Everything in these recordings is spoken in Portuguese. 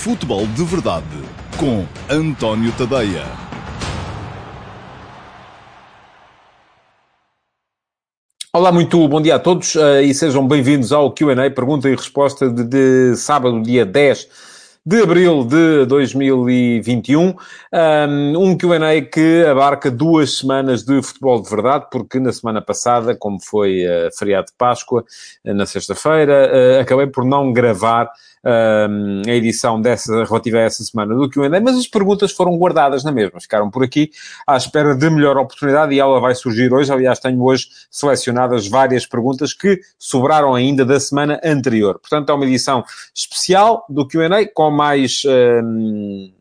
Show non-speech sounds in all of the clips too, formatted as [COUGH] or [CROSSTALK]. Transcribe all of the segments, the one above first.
Futebol de Verdade com António Tadeia. Olá, muito bom dia a todos uh, e sejam bem-vindos ao QA, pergunta e resposta de, de sábado, dia 10 de abril de 2021. Um QA que abarca duas semanas de futebol de verdade, porque na semana passada, como foi uh, feriado de Páscoa, uh, na sexta-feira, uh, acabei por não gravar a edição dessa, relativa a essa semana do QA, mas as perguntas foram guardadas na mesma, ficaram por aqui à espera de melhor oportunidade e ela vai surgir hoje. Aliás, tenho hoje selecionadas várias perguntas que sobraram ainda da semana anterior. Portanto, é uma edição especial do QA com mais. Um,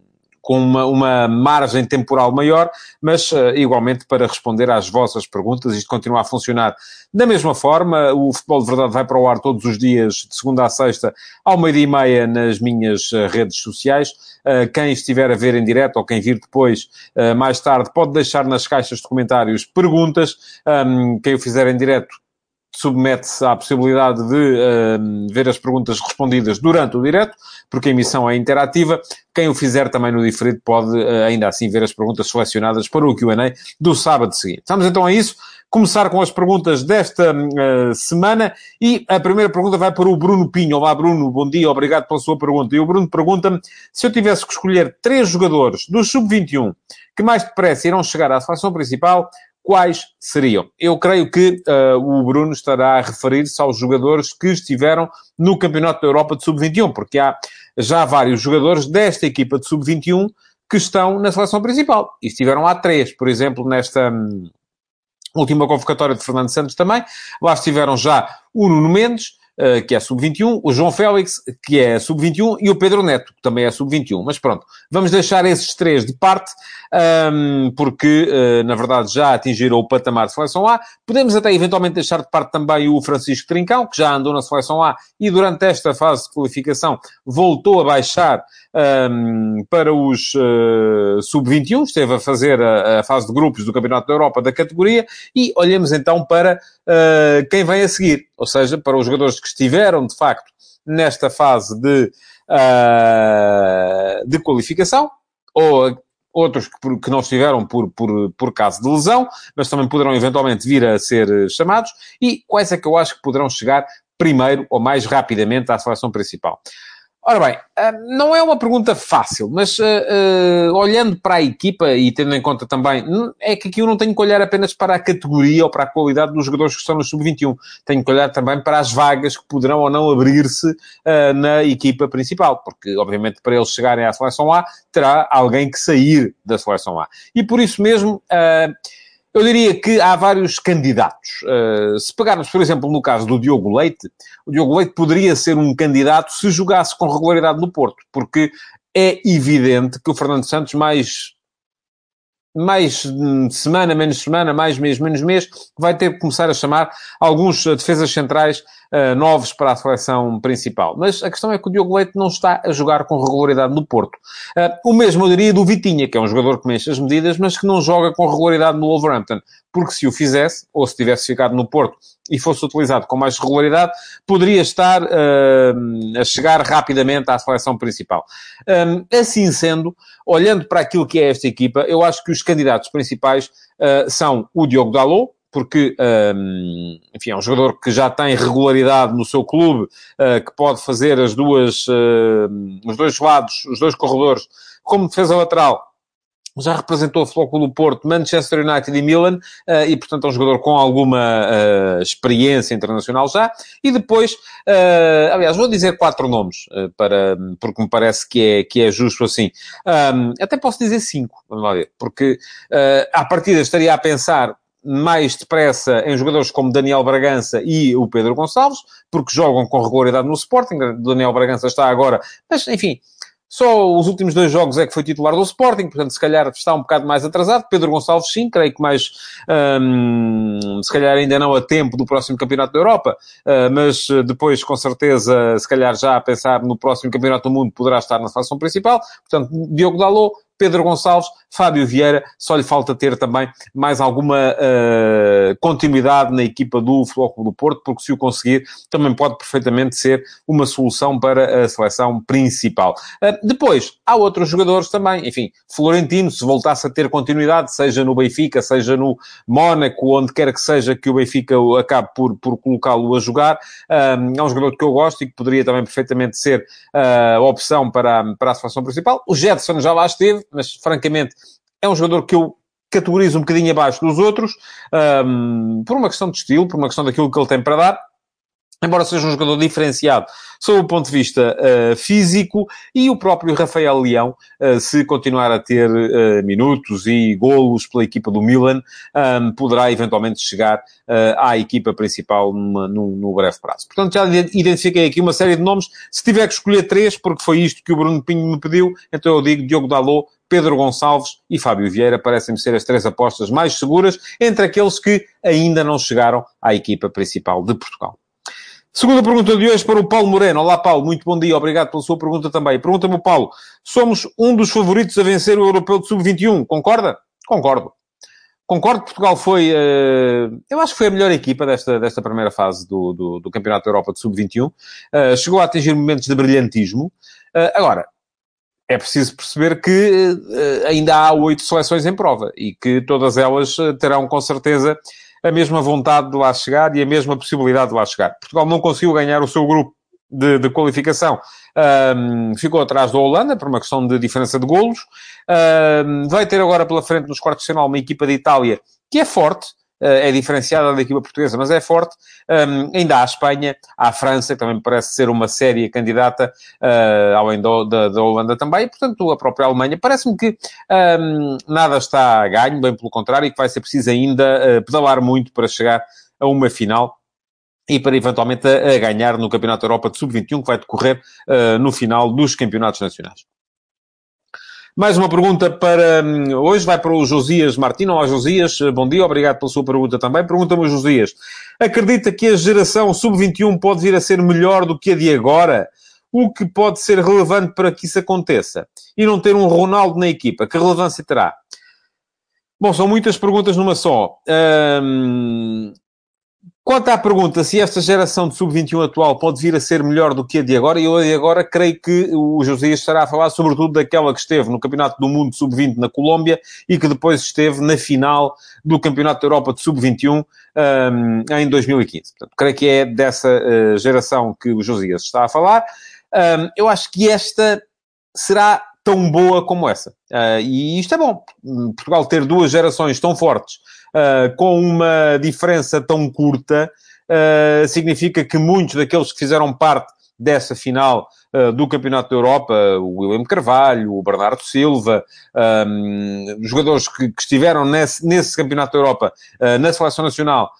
com uma, uma margem temporal maior, mas uh, igualmente para responder às vossas perguntas. Isto continua a funcionar da mesma forma. O Futebol de Verdade vai para o ar todos os dias, de segunda a sexta, ao meio-dia e meia, nas minhas uh, redes sociais. Uh, quem estiver a ver em direto ou quem vir depois, mais tarde, pode deixar nas caixas de comentários perguntas. Um, quem o fizer em direto submete-se à possibilidade de uh, ver as perguntas respondidas durante o direto, porque a emissão é interativa. Quem o fizer também no diferido pode uh, ainda assim ver as perguntas selecionadas para o Q&A do sábado seguinte. Vamos então a isso. Começar com as perguntas desta uh, semana e a primeira pergunta vai para o Bruno Pinho. Olá Bruno, bom dia, obrigado pela sua pergunta. E o Bruno pergunta-me se eu tivesse que escolher três jogadores do Sub-21 que mais depressa irão chegar à seleção principal, quais seriam? Eu creio que uh, o Bruno estará a referir-se aos jogadores que estiveram no Campeonato da Europa de Sub-21, porque há já vários jogadores desta equipa de Sub-21 que estão na seleção principal. E estiveram há três, por exemplo, nesta hum, última convocatória de Fernando Santos também. Lá estiveram já o Nuno Mendes, uh, que é sub-21, o João Félix, que é sub-21, e o Pedro Neto, que também é sub-21. Mas pronto, vamos deixar esses três de parte, um, porque, uh, na verdade, já atingiram o patamar de seleção A. Podemos até eventualmente deixar de parte também o Francisco Trincão, que já andou na seleção A e durante esta fase de qualificação voltou a baixar um, para os uh, sub-21, esteve a fazer a, a, fase de grupos do Campeonato da Europa da categoria, e olhemos então para uh, quem vem a seguir, ou seja, para os jogadores que estiveram, de facto, nesta fase de, uh, de qualificação, ou outros que, que não estiveram por, por, por caso de lesão, mas também poderão eventualmente vir a ser chamados, e quais é que eu acho que poderão chegar primeiro ou mais rapidamente à seleção principal. Ora bem, ah, não é uma pergunta fácil, mas uh, olhando para a equipa e tendo em conta também, é que aqui eu não tenho que olhar apenas para a categoria ou para a qualidade dos jogadores que estão no sub-21. Tenho que olhar também para as vagas que poderão ou não abrir-se uh, na equipa principal, porque obviamente para eles chegarem à seleção A, terá alguém que sair da seleção A. E por isso mesmo eu diria que há vários candidatos. Uh, se pegarmos, por exemplo, no caso do Diogo Leite, o Diogo Leite poderia ser um candidato se jogasse com regularidade no Porto, porque é evidente que o Fernando Santos, mais, mais semana, menos semana, mais mês, menos mês, vai ter que começar a chamar alguns defesas centrais uh, novos para a seleção principal. Mas a questão é que o Diogo Leite não está a jogar com regularidade no Porto. Uh, o mesmo eu diria do Vitinha, que é um jogador que mexe as medidas, mas que não joga com regularidade no Wolverhampton. Porque se o fizesse, ou se tivesse ficado no Porto e fosse utilizado com mais regularidade, poderia estar uh, a chegar rapidamente à seleção principal. Um, assim sendo, olhando para aquilo que é esta equipa, eu acho que os candidatos principais uh, são o Diogo Dalot, porque, um, enfim, é um jogador que já tem regularidade no seu clube, uh, que pode fazer as duas, uh, os dois lados, os dois corredores, como defesa lateral, já representou o Flóculo Porto, Manchester United e Milan, uh, e portanto é um jogador com alguma uh, experiência internacional já. E depois, uh, aliás, vou dizer quatro nomes, para, porque me parece que é, que é justo assim. Um, até posso dizer cinco, vamos lá ver, porque uh, à partida estaria a pensar mais depressa em jogadores como Daniel Bragança e o Pedro Gonçalves, porque jogam com regularidade no Sporting. Daniel Bragança está agora, mas enfim, só os últimos dois jogos é que foi titular do Sporting, portanto, se calhar está um bocado mais atrasado. Pedro Gonçalves, sim, creio que mais, hum, se calhar ainda não a tempo do próximo Campeonato da Europa, uh, mas depois, com certeza, se calhar já a pensar no próximo Campeonato do Mundo, poderá estar na seleção principal. Portanto, Diogo Dalot, Pedro Gonçalves, Fábio Vieira, só lhe falta ter também mais alguma uh, continuidade na equipa do Futebol do Porto, porque se o conseguir, também pode perfeitamente ser uma solução para a seleção principal. Uh, depois, há outros jogadores também, enfim, Florentino, se voltasse a ter continuidade, seja no Benfica, seja no Mónaco, onde quer que seja que o Benfica acabe por, por colocá-lo a jogar, uh, é um jogador que eu gosto e que poderia também perfeitamente ser a opção para, para a seleção principal. O Jetson já lá esteve, mas francamente é um jogador que eu categorizo um bocadinho abaixo dos outros, um, por uma questão de estilo, por uma questão daquilo que ele tem para dar. Embora seja um jogador diferenciado sob o ponto de vista uh, físico, e o próprio Rafael Leão, uh, se continuar a ter uh, minutos e golos pela equipa do Milan, um, poderá eventualmente chegar à equipa principal numa, num, no breve prazo. Portanto, já identifiquei aqui uma série de nomes. Se tiver que escolher três, porque foi isto que o Bruno Pinho me pediu, então eu digo Diogo Dalot, Pedro Gonçalves e Fábio Vieira parecem-me ser as três apostas mais seguras entre aqueles que ainda não chegaram à equipa principal de Portugal. Segunda pergunta de hoje para o Paulo Moreno. Olá, Paulo, muito bom dia, obrigado pela sua pergunta também. Pergunta-me Paulo: somos um dos favoritos a vencer o Europeu de Sub-21, concorda? Concordo. Concordo Portugal foi, uh, eu acho que foi a melhor equipa desta, desta primeira fase do, do, do Campeonato da Europa de Sub-21. Uh, chegou a atingir momentos de brilhantismo. Uh, agora, é preciso perceber que ainda há oito seleções em prova e que todas elas terão com certeza a mesma vontade de lá chegar e a mesma possibilidade de lá chegar. Portugal não conseguiu ganhar o seu grupo de, de qualificação. Um, ficou atrás da Holanda, por uma questão de diferença de golos. Um, vai ter agora pela frente nos quartos de final uma equipa de Itália que é forte, eh, é diferenciada da equipa portuguesa, mas é forte. Um, ainda há a Espanha, há a França, que também parece ser uma séria candidata, uh, além do, da, da, Holanda também, e, portanto, a própria Alemanha. Parece-me que um, nada está a ganho, bem pelo contrário, e que vai ser preciso ainda uh, pedalar muito para chegar a uma final e para eventualmente a, ganhar no Campeonato Europa de Sub-21, que vai decorrer uh, no final dos campeonatos nacionais. Mais uma pergunta para hum, hoje, vai para o Josias Martino. Olá, Josias, bom dia, obrigado pela sua pergunta também. Pergunta-me Josias: acredita que a geração sub-21 pode vir a ser melhor do que a de agora? O que pode ser relevante para que isso aconteça? E não ter um Ronaldo na equipa, que relevância terá? Bom, são muitas perguntas numa só. Hum, Quanto à pergunta se esta geração de sub-21 atual pode vir a ser melhor do que a de agora, eu de agora creio que o Josias estará a falar sobretudo daquela que esteve no Campeonato do Mundo sub-20 na Colômbia e que depois esteve na final do Campeonato da Europa de sub-21 um, em 2015. Portanto, creio que é dessa uh, geração que o Josias está a falar. Um, eu acho que esta será tão boa como essa. Uh, e isto é bom. Portugal ter duas gerações tão fortes uh, com uma diferença tão curta, uh, significa que muitos daqueles que fizeram parte dessa final do Campeonato da Europa, o William Carvalho, o Bernardo Silva, um, jogadores que, que, estiveram nesse, nesse Campeonato da Europa na Seleção Nacional,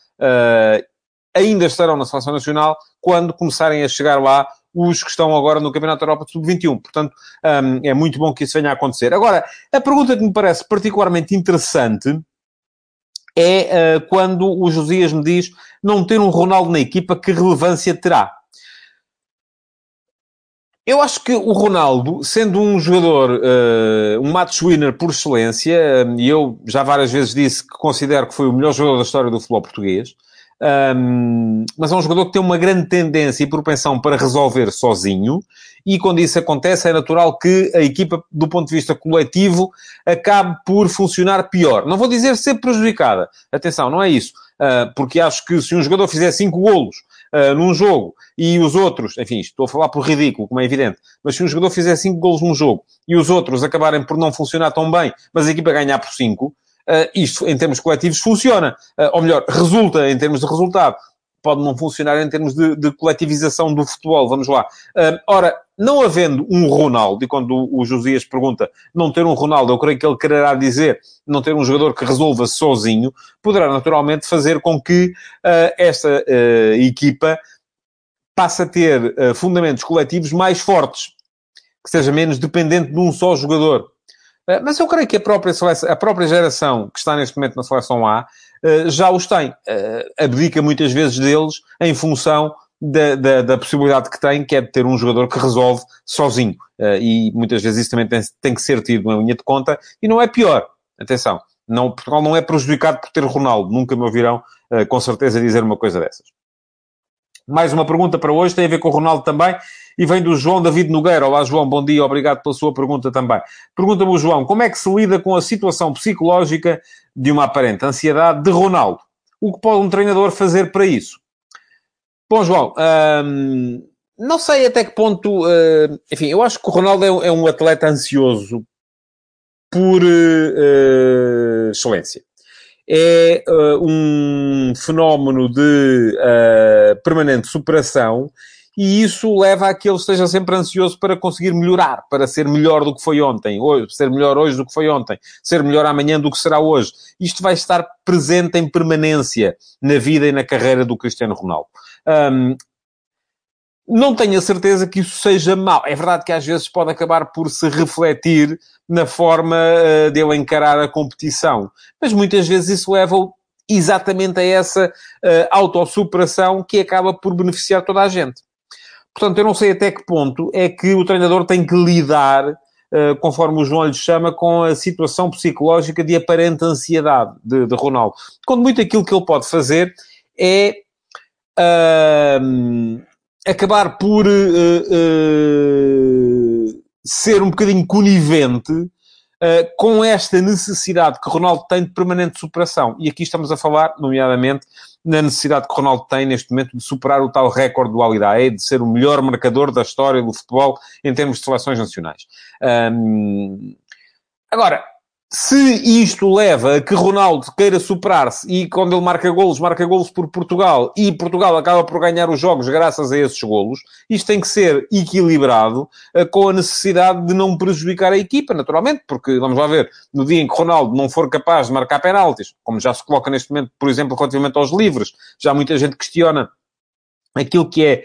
ainda estarão na Seleção Nacional quando começarem a chegar lá os que estão agora no Campeonato da Europa de Sub-21. Portanto, um, é muito bom que isso venha a acontecer. Agora, a pergunta que me parece particularmente interessante é uh, quando o Josias me diz não ter um Ronaldo na equipa, que relevância terá? Eu acho que o Ronaldo, sendo um jogador, uh, um match winner por excelência, e eu já várias vezes disse que considero que foi o melhor jogador da história do futebol português, um, mas é um jogador que tem uma grande tendência e propensão para resolver sozinho, e quando isso acontece, é natural que a equipa, do ponto de vista coletivo, acabe por funcionar pior. Não vou dizer ser prejudicada. Atenção, não é isso. Uh, porque acho que se um jogador fizer cinco golos uh, num jogo e os outros, enfim, estou a falar por ridículo, como é evidente, mas se um jogador fizer cinco golos num jogo e os outros acabarem por não funcionar tão bem, mas a equipa ganhar por cinco, uh, isto, em termos coletivos, funciona. Uh, ou melhor, resulta em termos de resultado. Pode não funcionar em termos de, de coletivização do futebol. Vamos lá. Uh, ora, não havendo um Ronaldo, e quando o Josias pergunta não ter um Ronaldo, eu creio que ele quererá dizer não ter um jogador que resolva sozinho, poderá naturalmente fazer com que uh, esta uh, equipa passe a ter uh, fundamentos coletivos mais fortes, que seja menos dependente de um só jogador. Eh, mas eu creio que a própria, seleção, a própria geração que está neste momento na seleção A eh, já os tem. Eh, abdica muitas vezes deles em função da, da, da, possibilidade que tem, que é de ter um jogador que resolve sozinho. E muitas vezes isso também tem, tem que ser tido na linha de conta, e não é pior. Atenção, não, Portugal não é prejudicado por ter Ronaldo. Nunca me ouvirão, com certeza, dizer uma coisa dessas. Mais uma pergunta para hoje, tem a ver com o Ronaldo também, e vem do João David Nogueira. Olá, João, bom dia, obrigado pela sua pergunta também. Pergunta-me o João, como é que se lida com a situação psicológica de uma aparente ansiedade de Ronaldo? O que pode um treinador fazer para isso? Bom, João, hum, não sei até que ponto. Uh, enfim, eu acho que o Ronaldo é, é um atleta ansioso por uh, excelência. É uh, um fenómeno de permanente superação e isso leva a que ele esteja sempre ansioso para conseguir melhorar, para ser melhor do que foi ontem, hoje, ser melhor hoje do que foi ontem, ser melhor amanhã do que será hoje. Isto vai estar presente em permanência na vida e na carreira do Cristiano Ronaldo. Um, não tenho a certeza que isso seja mau. É verdade que às vezes pode acabar por se refletir na forma uh, dele encarar a competição. Mas muitas vezes isso leva exatamente a essa uh, autossuperação que acaba por beneficiar toda a gente. Portanto, eu não sei até que ponto é que o treinador tem que lidar, uh, conforme o João lhe chama, com a situação psicológica de aparente ansiedade de, de Ronaldo. Quando muito aquilo que ele pode fazer é uh, acabar por uh, ser um bocadinho conivente uh, com esta necessidade que Ronaldo tem de permanente superação. E aqui estamos a falar, nomeadamente, na necessidade que Ronaldo tem neste momento de superar o tal recorde do Alidae, de ser o melhor marcador da história do futebol em termos de seleções nacionais. Um, agora, se isto leva a que Ronaldo queira superar-se e quando ele marca golos, marca golos por Portugal e Portugal acaba por ganhar os jogos graças a esses golos, isto tem que ser equilibrado uh, com a necessidade de não prejudicar a equipa, naturalmente, porque, vamos lá ver, no dia em que Ronaldo não for capaz de marcar penaltis, como já se coloca neste momento, por exemplo, relativamente aos livres, já muita gente questiona aquilo que é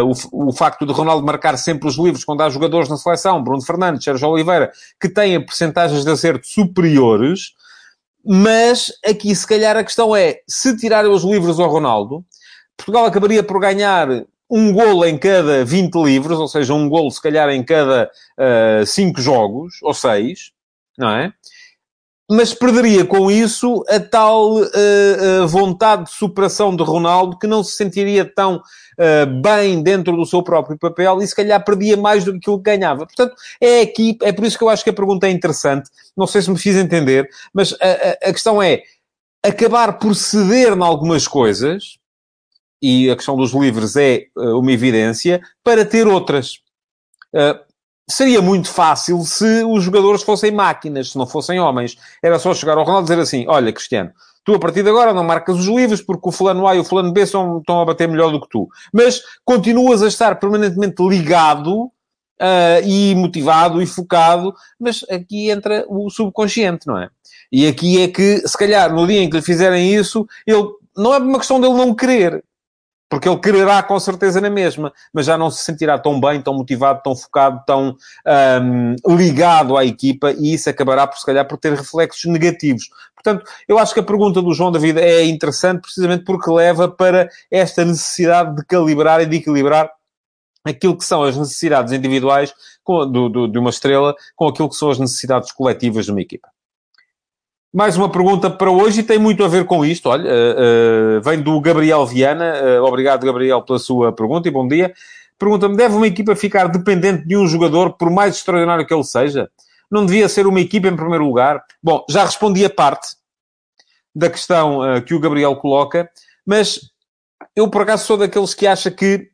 uh, o, o, facto de Ronaldo marcar sempre os livros quando há jogadores na seleção, Bruno Fernandes, Sérgio Oliveira, que têm percentagens de acerto superiores, mas aqui se calhar a questão é, se tirarem os livros ao Ronaldo, Portugal acabaria por ganhar um golo em cada 20 livros, ou seja, um golo se calhar em cada 5 uh, jogos, ou 6, não é? Mas perderia com isso a tal uh, uh, vontade de superação de Ronaldo que não se sentiria tão uh, bem dentro do seu próprio papel e se calhar perdia mais do que aquilo que ganhava. Portanto, é aqui, é por isso que eu acho que a pergunta é interessante. Não sei se me fiz entender, mas a, a, a questão é acabar por ceder em algumas coisas, e a questão dos livros é uma evidência, para ter outras. Uh, seria muito fácil se os jogadores fossem máquinas, se não fossem homens. Era só chegar ao Ronaldo e dizer assim: Olha, Cristiano, tu a partir de agora não marcas os livros porque o fulano A e o fulano B são, estão a bater melhor do que tu. Mas continuas a estar permanentemente ligado uh, e motivado e focado, mas aqui entra o subconsciente, não é? E aqui é que, se calhar, no dia em que lhe fizerem isso, ele não é uma questão dele não querer. Porque ele quererá com certeza na mesma, mas já não se sentirá tão bem, tão motivado, tão focado, tão um, ligado à equipa e isso acabará por, se calhar, por ter reflexos negativos. Portanto, eu acho que a pergunta do João David é interessante precisamente porque leva para esta necessidade de calibrar e de equilibrar aquilo que são as necessidades individuais de uma estrela com aquilo que são as necessidades coletivas de uma equipa. Mais uma pergunta para hoje e tem muito a ver com isto. Olha, uh, uh, vem do Gabriel Viana. Uh, obrigado, Gabriel, pela sua pergunta e bom dia. Pergunta-me: deve uma equipa ficar dependente de um jogador, por mais extraordinário que ele seja? Não devia ser uma equipa em primeiro lugar? Bom, já respondi a parte da questão que o Gabriel coloca, mas eu, por acaso, sou daqueles que acha que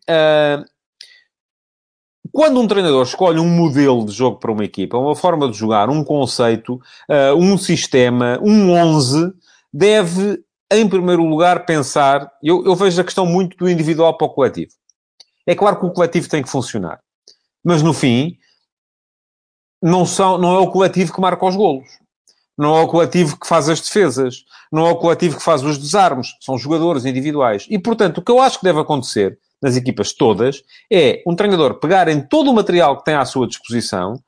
quando um treinador escolhe um modelo de jogo para uma equipa, uma forma de jogar, um conceito, uh, um sistema, um 11, deve, em primeiro lugar, pensar. Eu, eu vejo a questão muito do individual para o coletivo. É claro que o coletivo tem que funcionar, mas no fim, não, são, não é o coletivo que marca os golos. Não é o coletivo que faz as defesas. Não é o coletivo que faz os desarmes. São jogadores individuais. E, portanto, o que eu acho que deve acontecer nas equipas todas, é um treinador pegar em todo o material que tem à sua disposição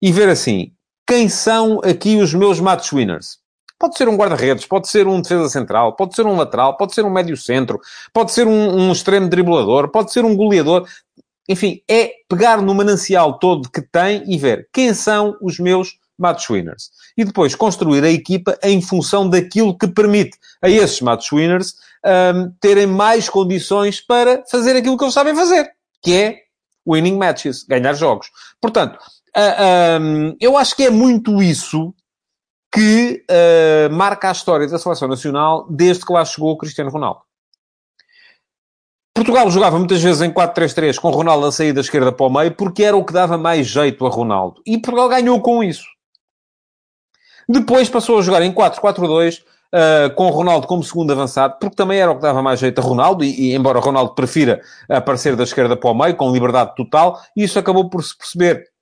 e ver assim, quem são aqui os meus match winners? Pode ser um guarda-redes, pode ser um defesa central, pode ser um lateral, pode ser um médio-centro, pode ser um, um extremo driblador, pode ser um goleador. Enfim, é pegar no manancial todo que tem e ver quem são os meus match winners. E depois construir a equipa em função daquilo que permite a esses match winners um, terem mais condições para fazer aquilo que eles sabem fazer, que é winning matches, ganhar jogos. Portanto, uh, um, eu acho que é muito isso que uh, marca a história da seleção nacional desde que lá chegou o Cristiano Ronaldo. Portugal jogava muitas vezes em 4-3-3 com Ronaldo a sair da esquerda para o meio porque era o que dava mais jeito a Ronaldo. E Portugal ganhou com isso. Depois passou a jogar em 4-4-2 uh, com Ronaldo como segundo avançado, porque também era o que dava mais jeito a Ronaldo, e, e, embora Ronaldo prefira aparecer da esquerda para o meio, com liberdade total, isso acabou por se perceber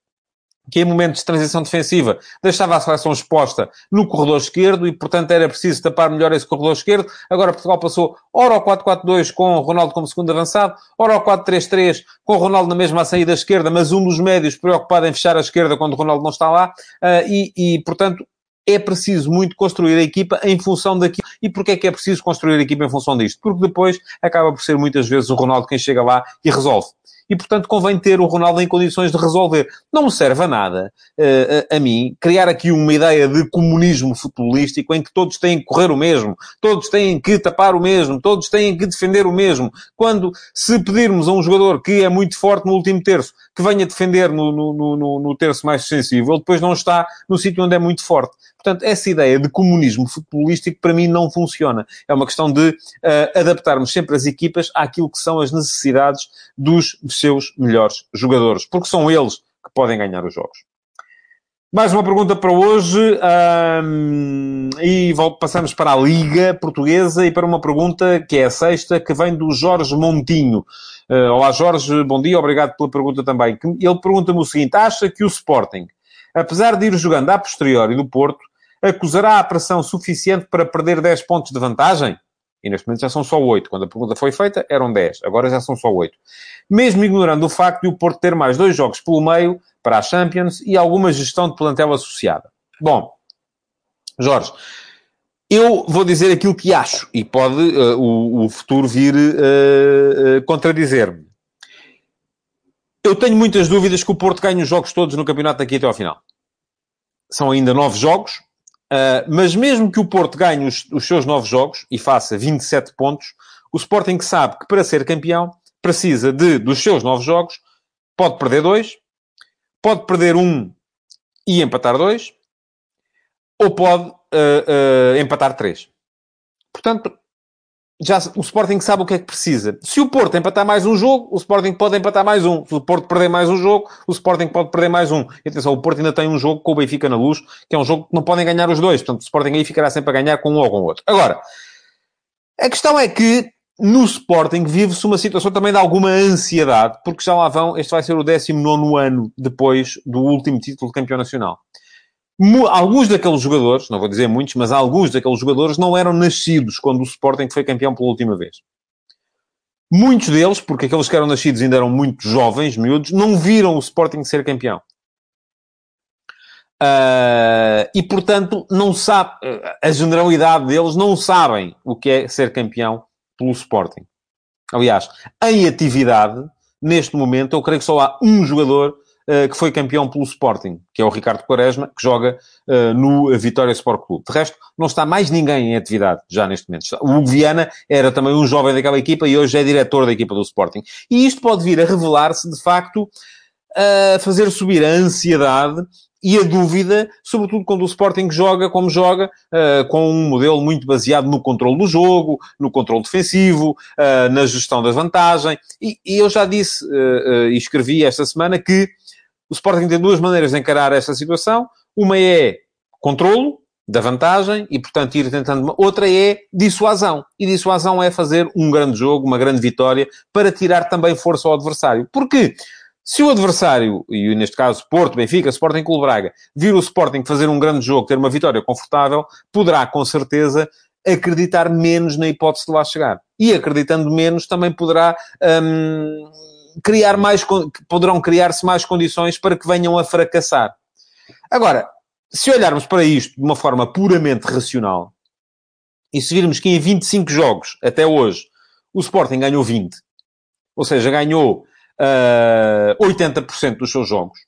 que em momentos de transição defensiva deixava a seleção exposta no corredor esquerdo e, portanto, era preciso tapar melhor esse corredor esquerdo. Agora Portugal passou ora ao 4-4-2 com Ronaldo como segundo avançado, ora ao 4-3-3 com Ronaldo na mesma saída esquerda, mas um dos médios preocupado em fechar a esquerda quando Ronaldo não está lá. Uh, e, e, portanto, é preciso muito construir a equipa em função daquilo. E porquê é que é preciso construir a equipa em função disto? Porque depois acaba por ser muitas vezes o Ronaldo quem chega lá e resolve. E, portanto, convém ter o Ronaldo em condições de resolver. Não me serve a nada, uh, a, a, mim, criar aqui uma ideia de comunismo futebolístico em que todos têm que correr o mesmo, todos têm que tapar o mesmo, todos têm que defender o mesmo. Quando, se pedirmos a um jogador que é muito forte no último terço, que venha defender no, no, no, no terço mais sensível, depois não está no sítio onde é muito forte. Portanto, essa ideia de comunismo futebolístico para mim não funciona. É uma questão de uh, adaptarmos sempre as equipas àquilo que são as necessidades dos seus melhores jogadores, porque são eles que podem ganhar os jogos. Mais uma pergunta para hoje, um, e passamos para a Liga Portuguesa e para uma pergunta que é a sexta, que vem do Jorge Montinho. Uh, olá Jorge, bom dia, obrigado pela pergunta também. Ele pergunta-me o seguinte, acha que o Sporting, apesar de ir jogando a posteriori do Porto, acusará a pressão suficiente para perder 10 pontos de vantagem? E neste momento já são só 8. Quando a pergunta foi feita, eram 10. Agora já são só 8. Mesmo ignorando o facto de o Porto ter mais dois jogos pelo meio para a Champions e alguma gestão de plantel associada. Bom, Jorge, eu vou dizer aquilo que acho e pode uh, o, o, futuro vir uh, uh, contradizer-me. Eu tenho muitas dúvidas que o Porto ganhe os jogos todos no campeonato daqui até ao final. São ainda nove jogos, Uh, mas mesmo que o Porto ganhe os, os, seus novos jogos e faça 27 pontos, o Sporting sabe que para ser campeão precisa de, dos seus novos jogos, pode perder dois, pode perder um e empatar dois, ou pode uh, uh, empatar três. Portanto, já o Sporting sabe o que é que precisa. Se o Porto empatar mais um jogo, o Sporting pode empatar mais um. Se o Porto perder mais um jogo, o Sporting pode perder mais um. E atenção, o Porto ainda tem um jogo com o Benfica na luz, que é um jogo que não podem ganhar os dois. Portanto, o Sporting aí ficará sempre a ganhar com um ou com o outro. Agora, a questão é que no Sporting vive-se uma situação também de alguma ansiedade, porque já lá vão, este vai ser o 19 ano depois do último título de campeão nacional alguns daqueles jogadores, não vou dizer muitos, mas alguns daqueles jogadores não eram nascidos quando o Sporting foi campeão pela última vez. Muitos deles, porque aqueles que eram nascidos ainda eram muito jovens, miúdos, não viram o Sporting ser campeão. Uh, e, portanto, não sabe, a generalidade deles não sabem o que é ser campeão pelo Sporting. Aliás, em atividade, neste momento, eu creio que só há um jogador que foi campeão pelo Sporting, que é o Ricardo Quaresma, que joga uh, no Vitória Sport Clube. De resto, não está mais ninguém em atividade já neste momento. O Viana era também um jovem daquela equipa e hoje é diretor da equipa do Sporting. E isto pode vir a revelar-se, de facto, a fazer subir a ansiedade e a dúvida, sobretudo quando o Sporting joga como joga, uh, com um modelo muito baseado no controle do jogo, no controle defensivo, uh, na gestão da vantagem. E, e eu já disse uh, e escrevi esta semana que o Sporting tem duas maneiras de encarar esta situação. Uma é controlo da vantagem e, portanto, ir tentando... Outra é dissuasão. E dissuasão é fazer um grande jogo, uma grande vitória, para tirar também força ao adversário. Porque se o adversário, e neste caso Porto, Benfica, Sporting Clube Braga, vir o Sporting fazer um grande jogo, ter uma vitória confortável, poderá, com certeza, acreditar menos na hipótese de lá chegar. E acreditando menos, também poderá... Hum, criar mais, poderão criar-se mais condições para que venham a fracassar. Agora, se olharmos para isto de uma forma puramente racional, e se virmos que em 25 jogos, até hoje, o Sporting ganhou 20, ou seja, ganhou uh, 80% dos seus jogos,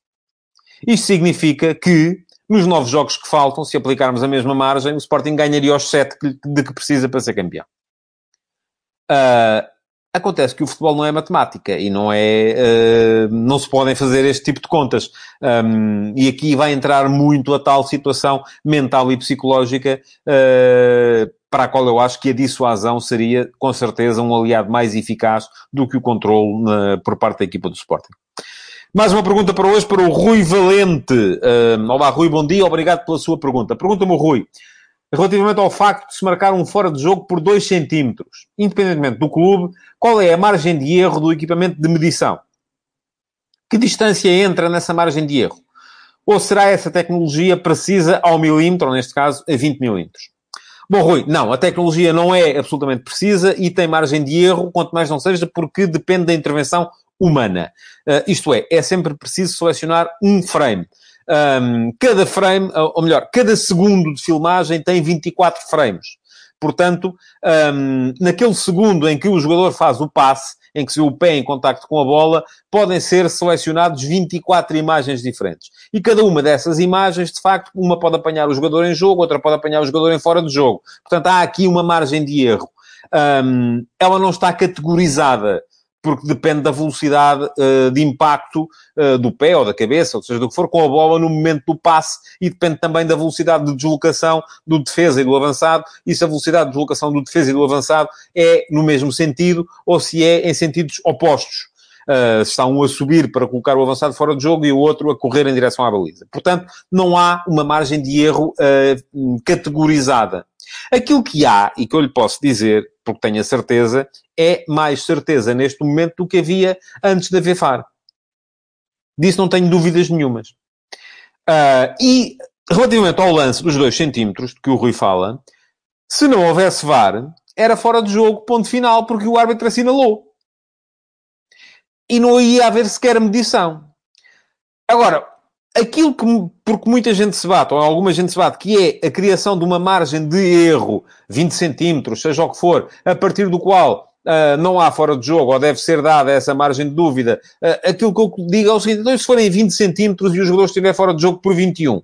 isto significa que, nos novos jogos que faltam, se aplicarmos a mesma margem, o Sporting ganharia os 7 de que precisa para ser campeão. Uh, Acontece que o futebol não é matemática e não é, uh, não se podem fazer este tipo de contas. Um, e aqui vai entrar muito a tal situação mental e psicológica uh, para a qual eu acho que a dissuasão seria, com certeza, um aliado mais eficaz do que o controle por parte da equipa do Sporting. Mais uma pergunta para hoje, para o Rui Valente. Uh, olá, Rui, bom dia, obrigado pela sua pergunta. Pergunta-me Rui relativamente ao facto de se marcar um fora de jogo por 2 centímetros, independentemente do clube, qual é a margem de erro do equipamento de medição? Que distância entra nessa margem de erro? Ou será essa tecnologia precisa ao milímetro, ou neste caso, a 20 milímetros? Bom, Rui, não, a tecnologia não é absolutamente precisa e tem margem de erro, quanto mais não seja, porque depende da intervenção humana. Uh, isto é, é sempre preciso selecionar um frame. Um, cada frame, ou melhor, cada segundo de filmagem tem 24 frames. Portanto, um, naquele segundo em que o jogador faz o passe, em que se o pé em contacto com a bola, podem ser selecionados 24 imagens diferentes. E cada uma dessas imagens, de facto, uma pode apanhar o jogador em jogo, outra pode apanhar o jogador em fora de jogo. Portanto, há aqui uma margem de erro. Um, ela não está categorizada porque depende da velocidade uh, de impacto uh, do pé ou da cabeça, ou seja, do que for com a bola no momento do passe, e depende também da velocidade de deslocação do defesa e do avançado, e se a velocidade de deslocação do defesa e do avançado é no mesmo sentido, ou se é em sentidos opostos. Uh, está um a subir para colocar o avançado fora de jogo e o outro a correr em direção à baliza. Portanto, não há uma margem de erro categorizada. Aquilo que há, e que eu lhe posso dizer, porque tenho a certeza, é mais certeza neste momento do que havia antes da VFAR. Disso não tenho dúvidas nenhumas. Uh, e relativamente ao lance dos 2 centímetros, de que o Rui fala, se não houvesse VAR, era fora de jogo, ponto final, porque o árbitro assinalou. E não ia haver sequer medição. Agora, aquilo que, porque muita gente se bate, ou alguma gente se bate, que é a criação de uma margem de erro, 20 centímetros, seja o que for, a partir do qual uh, não há fora de jogo, ou deve ser dada essa margem de dúvida, uh, aquilo que eu digo é o seguinte, então se forem 20 centímetros e o jogador estiver fora de jogo por 21,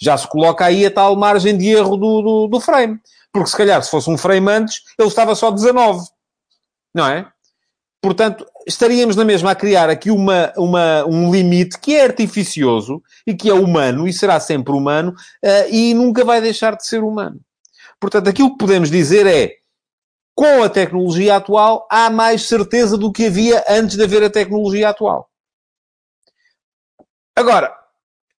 já se coloca aí a tal margem de erro do, do, do frame. Porque se calhar, se fosse um frame antes, ele estava só 19. Não é? Portanto, estaríamos na mesma a criar aqui uma, uma, um limite que é artificioso e que é humano e será sempre humano uh, e nunca vai deixar de ser humano. Portanto, aquilo que podemos dizer é, com a tecnologia atual, há mais certeza do que havia antes de haver a tecnologia atual. Agora,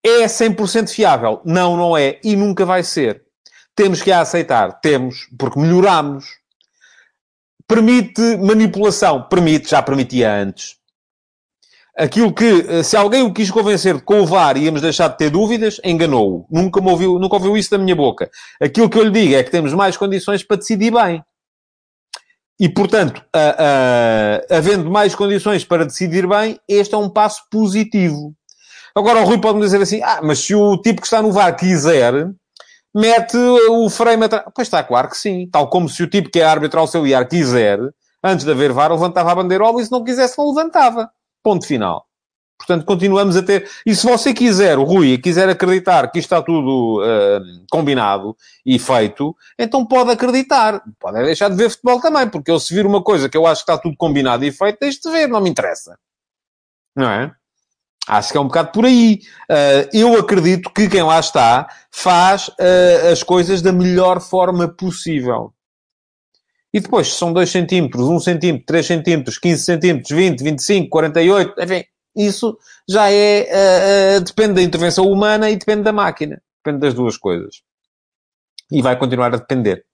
é 100% fiável? Não, não é. E nunca vai ser. Temos que a aceitar. Temos, porque melhoramos Permite manipulação? Permite, já permitia antes. Aquilo que, eh, se alguém o quis convencer de que o VAR íamos deixar de ter dúvidas, enganou-o. Nunca, me ouviu, nunca ouviu isso da minha boca. Aquilo que eu lhe digo é que temos mais condições para decidir bem. E, portanto, havendo mais condições para decidir bem, este é um passo positivo. Agora, o Rui pode-me dizer assim, ah, mas se o tipo que está no VAR quiser, mete o frame atrás. Pois está, claro que sim. Tal como se o tipo que é árbitro auxiliar quiser, antes de haver VAR, levantava a bandeirola e se não quisesse, não levantava. Ponto final. Portanto, continuamos a ter... E se você quiser, o Rui, quiser acreditar que isto está tudo uh, combinado e feito, então pode acreditar. Pode deixar de ver futebol também, porque eu se vir uma coisa que eu acho que está tudo combinado e feito, deixe de ver, não me interessa. Não é? Acho que é um bocado por aí. Uh, eu acredito que quem lá está faz uh, as coisas da melhor forma possível. E depois, se são 2 centímetros, 1 um centímetro, 3 centímetros, 15 centímetros, 20, 25, 48, enfim, isso já é... Uh, depende da intervenção humana e depende da máquina. Depende das duas coisas. E vai continuar a depender.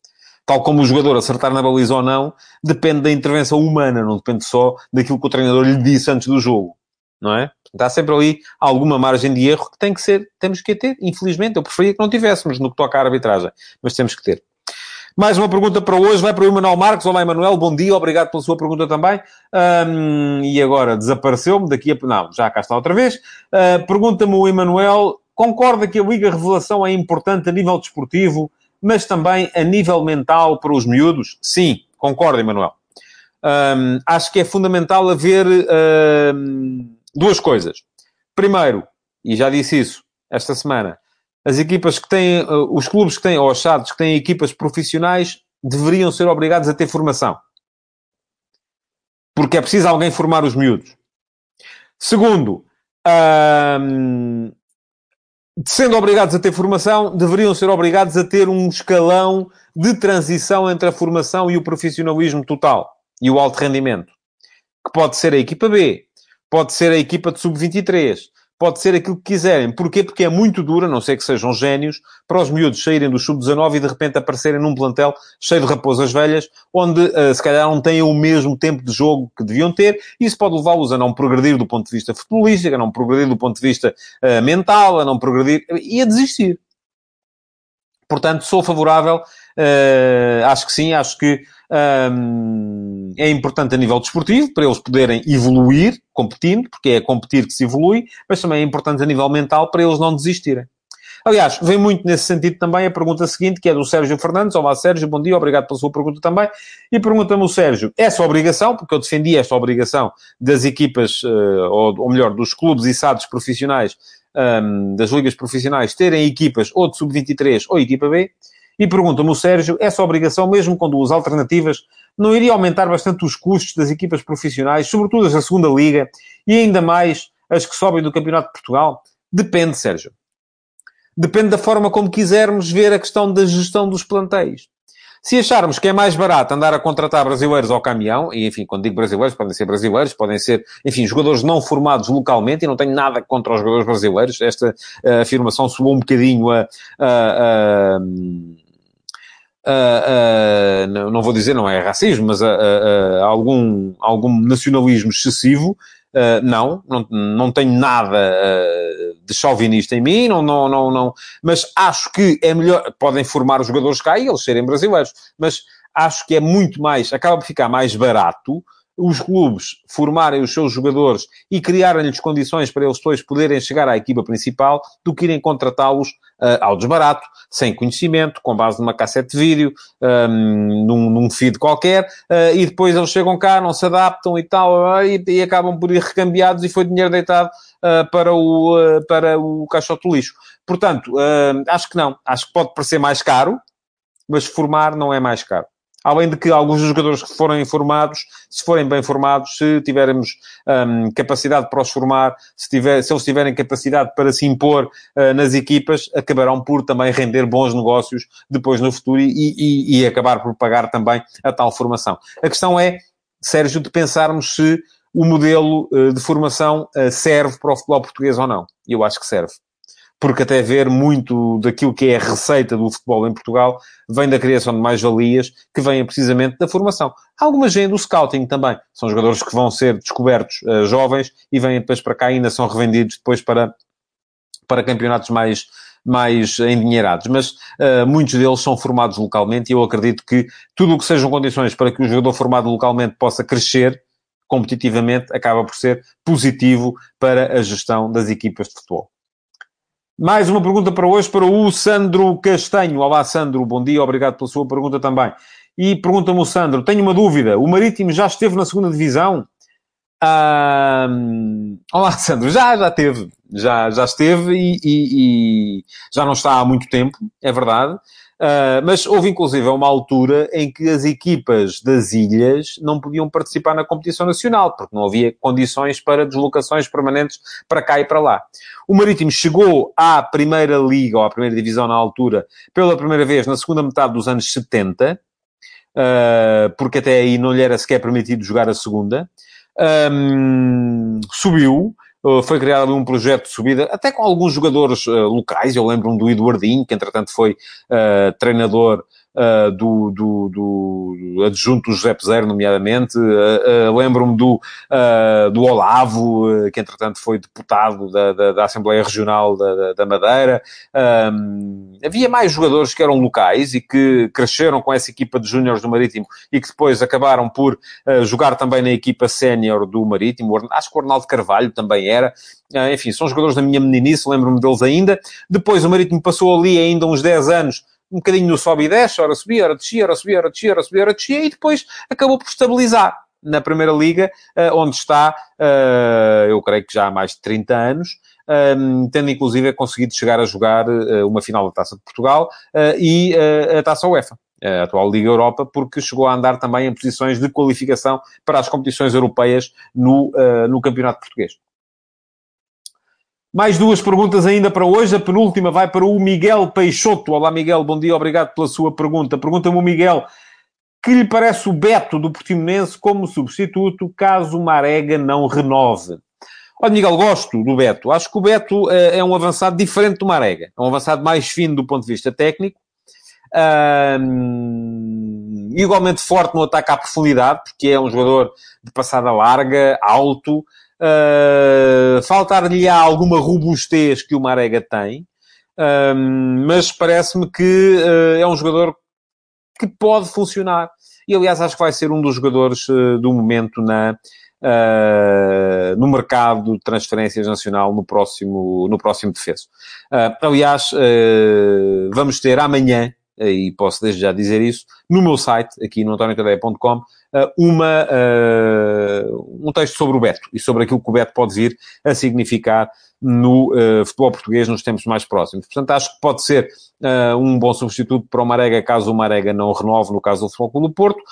Tal como o jogador acertar na baliza ou não, depende da intervenção humana, não depende só daquilo que o treinador lhe disse antes do jogo. Não é? Há sempre ali alguma margem de erro que tem que ser, temos que ter. Infelizmente, eu preferia que não tivéssemos no que toca à arbitragem, mas temos que ter. Mais uma pergunta para hoje, vai para o Emanuel Marques. Olá, Emanuel, bom dia, obrigado pela sua pergunta também. Um, e agora desapareceu-me, daqui a. Não, já cá está outra vez. Uh, Pergunta-me o Emanuel concorda que a Liga Revelação é importante a nível desportivo, mas também a nível mental para os miúdos? Sim, concordo, Emanuel. Um, acho que é fundamental haver um, duas coisas. Primeiro, e já disse isso esta semana, as equipas que têm, uh, os clubes que têm, ou os SADs que têm equipas profissionais, deveriam ser obrigados a ter formação. Porque é preciso alguém formar os miúdos. Segundo, um, sendo obrigados a ter formação, deveriam ser obrigados a ter um escalão de transição entre a formação e o profissionalismo total e o alto rendimento. Que pode ser a equipa B, pode ser a equipa de sub-23, pode ser aquilo que quiserem. Porquê? Porque é muito dura, a não sei que sejam génios, para os miúdos saírem do sub-19 e de repente aparecerem num plantel cheio de raposas velhas, onde uh, se calhar não têm o mesmo tempo de jogo que deviam ter, isso pode levá-los a não progredir do ponto de vista futebolístico, a não progredir do ponto de vista uh, mental, a não progredir e a desistir. Portanto, sou favorável, uh, acho que sim, acho que um, é importante a nível desportivo, para eles poderem evoluir, competindo, porque é competir que se evolui, mas também é importante a nível mental, para eles não desistirem. Aliás, vem muito nesse sentido também a pergunta seguinte, que é do Sérgio Fernandes. Olá, Sérgio, bom dia, obrigado pela sua pergunta também. E pergunta-me o Sérgio, essa obrigação, porque eu defendi esta obrigação das equipas, uh, ou, melhor, dos clubes e SADs profissionais, das ligas profissionais, terem equipas ou de sub-23 ou equipa B, e pergunta-me o Sérgio, essa obrigação, mesmo com duas alternativas, não iria aumentar bastante os custos das equipas profissionais, sobretudo as da segunda Liga, e ainda mais as que sobem do Campeonato de Portugal? Depende, Sérgio. Depende da forma como quisermos ver a questão da gestão dos plantéis. Se acharmos que é mais barato andar a contratar brasileiros ao caminhão, e enfim, quando digo brasileiros, podem ser brasileiros, podem ser, enfim, jogadores não formados localmente, e não tenho nada contra os jogadores brasileiros, esta uh, afirmação soou um bocadinho a, a, a Uh, uh, não vou dizer não é racismo, mas uh, algum, algum nacionalismo excessivo, não, não, não tenho nada de chauvinista em mim, não, não, não, não, mas acho que é melhor, podem formar os jogadores cá e eles serem brasileiros, mas acho que é muito mais, acaba por ficar mais barato os clubes formarem os seus jogadores e criarem-lhes condições para eles depois poderem chegar à equipa principal do que irem contratá-los uh, ao desbarato, sem conhecimento, com base numa cassete de vídeo, um, num, num feed qualquer, uh, e depois eles chegam cá, não se adaptam e tal, uh, e, e, acabam por ir recambiados e foi dinheiro deitado uh, para, o, uh, para o caixote do lixo. Portanto, acho que não. Acho que pode parecer mais caro, mas formar não é mais caro. Além de que alguns dos jogadores que forem formados, se forem bem formados, se tivermos um, capacidade para os formar, se, tiver, se eles tiverem capacidade para se impor uh, nas equipas, acabarão por também render bons negócios depois no futuro e, e, e acabar por pagar também a tal formação. A questão é, Sérgio, de pensarmos se o modelo uh, de formação uh, serve para o futebol português ou não. Eu acho que serve porque até ver muito daquilo que é a receita do futebol em Portugal vem da criação de mais-valias que vêm precisamente da formação. Há alguma gente do scouting também. São jogadores que vão ser descobertos uh, jovens e vêm depois para cá e ainda são revendidos depois para, para campeonatos mais, mais endinheirados, mas uh, muitos deles são formados localmente e eu acredito que tudo o que sejam condições para que o jogador formado localmente possa crescer competitivamente acaba por ser positivo para a gestão das equipas de futebol. Mais uma pergunta para hoje para o Sandro Castanho. Olá, Sandro, bom dia, obrigado pela sua pergunta também. E pergunta-me o Sandro, tenho uma dúvida, o Marítimo já esteve na segunda divisão? Ah, olá, Sandro, já, já teve, já, já esteve e, e, e já não está há muito tempo, é verdade. Uh, mas houve inclusive uma altura em que as equipas das ilhas não podiam participar na competição nacional, porque não havia condições para deslocações permanentes para cá e para lá. O Marítimo chegou à primeira liga, ou à primeira divisão na altura, pela primeira vez na segunda metade dos anos 70, uh, ah, porque até aí não lhe era sequer permitido jogar a segunda. Um, subiu, foi criado um projeto de subida, até com alguns jogadores uh, locais. Eu lembro-me do Eduardinho, que entretanto foi uh, treinador uh, do, do, do, adjunto José Peseiro, nomeadamente. Uh, uh, Lembro-me do, do Olavo, que entretanto foi deputado da, da, da Assembleia Regional da, da Madeira. Um, havia mais jogadores que eram locais e que cresceram com essa equipa de júniores do Marítimo e que depois acabaram por jogar também na equipa sénior do Marítimo. Acho que o Arnaldo Carvalho também era. enfim, são jogadores da minha meninice, lembro-me deles ainda. Depois o Marítimo passou ali ainda uns 10 anos um bocadinho no sobe e desce, ora subia, ora descia, ora subia, ora descia, ora subia, ora descia, e depois acabou por estabilizar na Primeira Liga, eh, onde está, eh, eu creio que já há mais de 30 anos, ehm, tendo inclusive conseguido chegar a jogar eh, uma final da Taça de Portugal e a Taça UEFA. A atual Liga Europa, porque chegou a andar também em posições de qualificação para as competições europeias no, no Campeonato Português. Mais duas perguntas ainda para hoje. A penúltima vai para o Miguel Peixoto. Olá, Miguel, bom dia, obrigado pela sua pergunta. Pergunta-me o Miguel que lhe parece o Beto do Portimonense como substituto caso o Marega não renove. Olha, Miguel, gosto do Beto. Acho que o Beto é um avançado diferente do Marega. É um avançado mais fino do ponto de vista técnico. Um, igualmente forte no ataque à profundidade, porque é um jogador de passada larga, alto, Uh, Faltar-lhe alguma robustez que o Marega tem, mas parece-me que uh, é um jogador que pode funcionar. E, aliás, acho que vai ser um dos jogadores uh, do momento na, Uh, no mercado de transferências nacional no próximo, no próximo defeso. Uh, aliás, uh, vamos ter amanhã, e posso desde já dizer isso, no meu site, aqui no antoniotadeia.com, uma, um texto sobre o Beto e sobre aquilo que o Beto pode vir a significar no uh, futebol português nos tempos mais próximos. Portanto, acho que pode ser um bom substituto para o Marega, caso o Marega não renove, no caso do Futebol Clube do Porto.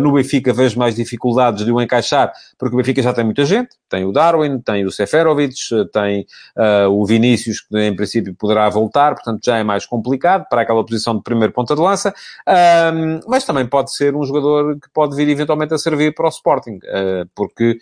No Benfica vejo mais dificuldades de o encaixar, porque o Benfica já tem muita gente. Tem o Darwin, tem o Seferovic, tem o Vinícius, que em princípio poderá voltar, portanto já é mais complicado para aquela posição de primeiro ponta de lança. Mas também pode ser um jogador que pode vir eventualmente a servir para o Sporting, porque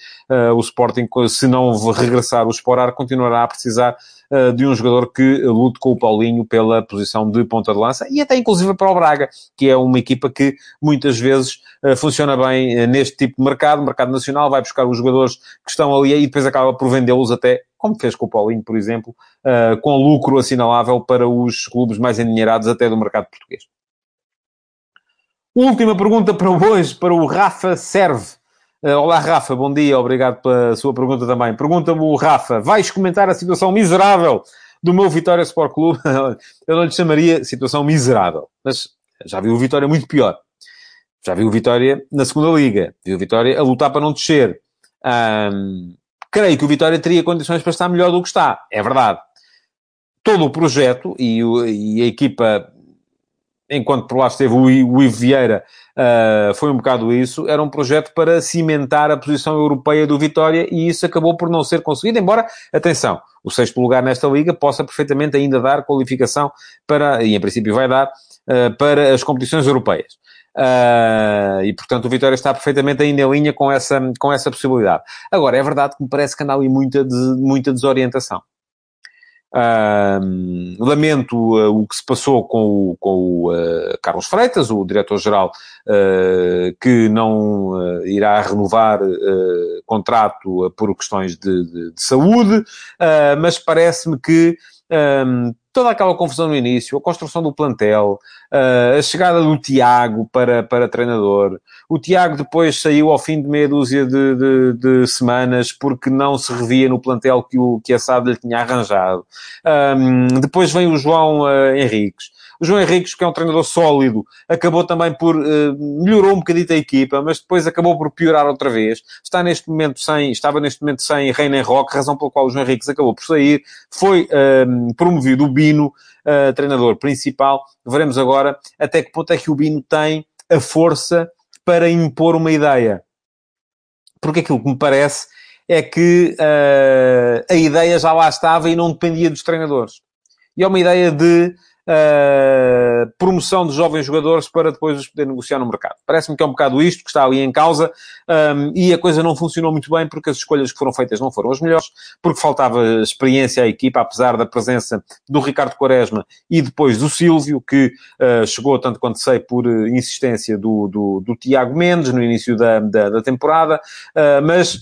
o Sporting, se não regressar o Sporar, continuará a precisar uh, de um jogador que lute com o Paulinho pela posição de ponta de lança e até inclusive para o Braga, que é uma equipa que muitas vezes uh, funciona bem uh, neste tipo de mercado, mercado nacional, vai buscar os jogadores que estão ali e depois acaba por vendê-los até, como fez com o Paulinho, por exemplo, com lucro assinalável para os clubes mais endinheirados até do mercado português. Última pergunta para hoje, para o Rafa Serve. Uh, olá, Rafa, bom dia, obrigado pela sua pergunta também. Pergunta-me o Rafa: vais comentar a situação miserável do meu Vitória Sport Clube? [LAUGHS] Eu não lhe chamaria situação miserável, mas já vi o Vitória muito pior. Já vi o Vitória na segunda Liga, vi o Vitória a lutar para não descer. Um, creio que o Vitória teria condições para estar melhor do que está, é verdade. Todo o projeto e, o, e a equipa enquanto por lá esteve o Ivo Vieira, uh, foi um bocado isso, era um projeto para cimentar a posição europeia do Vitória e isso acabou por não ser conseguido, embora, atenção, o sexto lugar nesta liga possa perfeitamente ainda dar qualificação para, e em princípio vai dar, uh, para as competições europeias. Uh, e portanto o Vitória está perfeitamente ainda em linha com essa, com essa possibilidade. Agora, é verdade que me parece que anda ali muita, muita desorientação. Lamento uh, o que se passou com o, com o uh, Carlos Freitas, o diretor-geral, ah, que não irá renovar contrato por questões de, de, de saúde, mas parece-me que um, toda aquela confusão no início, a construção do plantel, uh, a chegada do Tiago para, para treinador. O Tiago depois saiu ao fim de meia dúzia de, de, de semanas porque não se revia no plantel que, o, que a SAD lhe tinha arranjado. Um, depois vem o João uh, Henriques. O João Henriques, que é um treinador sólido, acabou também por... Uh, melhorou um bocadinho a equipa, mas depois acabou por piorar outra vez. Está neste momento sem... Estava neste momento sem Reina Roque, razão pela qual o João Henriques acabou por sair. Foi promovido o Bino, uh, treinador principal. Veremos agora até que ponto é que o Bino tem a força para impor uma ideia. Porque aquilo que me parece é que uh, a ideia já lá estava e não dependia dos treinadores. E é uma ideia de uh, promoção de jovens jogadores para depois os poder negociar no mercado. Parece-me que é um bocado isto que está ali em causa um, e a coisa não funcionou muito bem porque as escolhas que foram feitas não foram as melhores, porque faltava experiência à equipa, apesar da presença do Ricardo Quaresma e depois do Silvio, que uh, chegou, tanto quanto sei, por uh, insistência do, do, do, Tiago Mendes no início da, da, da temporada, uh, mas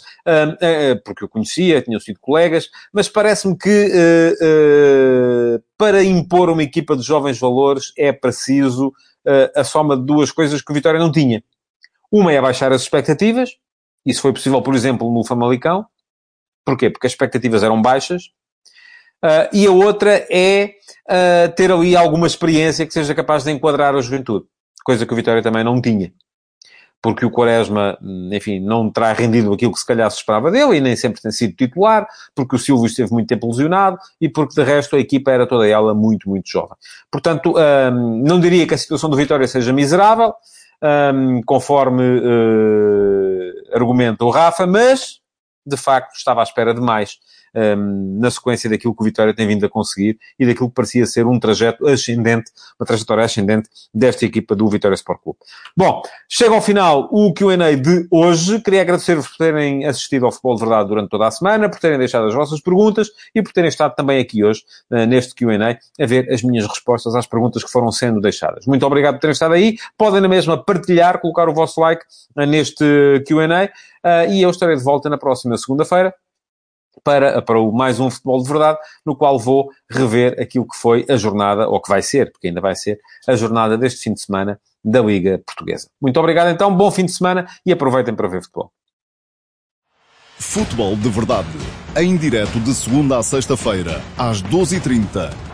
porque eu conhecia, tinham sido colegas, mas parece-me que para impor uma equipa de jovens valores é preciso a soma de duas coisas que o Vitória não tinha. Uma é baixar as expectativas, isso foi possível, por exemplo, no Famalicão. Porquê? Porque as expectativas eram baixas. Uh, e a outra é uh, ter ali alguma experiência que seja capaz de enquadrar a juventude. Coisa que o Vitória também não tinha. Porque o Quaresma, enfim, não terá rendido aquilo que se calhar se esperava dele e nem sempre tem sido titular, porque o Silvio esteve muito tempo lesionado e porque de resto a equipa era toda ela muito, muito jovem. Portanto, uh, não diria que a situação do Vitória seja miserável, um, conforme uh, argumenta o Rafa, mas de facto estava à espera de mais um, na sequência daquilo que o Vitória tem vindo a conseguir e daquilo que parecia ser um trajeto ascendente, uma trajetória ascendente desta equipa do Vitória Sport Clube. Bom, chega ao final o Q&A de hoje. Queria agradecer-vos por terem assistido ao Futebol de Verdade durante toda a semana, por terem deixado as vossas perguntas e por terem estado também aqui hoje, uh, neste Q&A, a ver as minhas respostas às perguntas que foram sendo deixadas. Muito obrigado por terem estado aí. Podem na mesma partilhar, colocar o vosso like uh, neste Q&A uh, e eu estarei de volta na próxima segunda-feira para, para o mais um futebol de verdade, no qual vou rever aquilo que foi a jornada, ou que vai ser, porque ainda vai ser, a jornada deste fim de semana da Liga Portuguesa. Muito obrigado então, bom fim de semana e aproveitem para ver futebol. Futebol de verdade, em direto de segunda a sexta-feira, às 12h30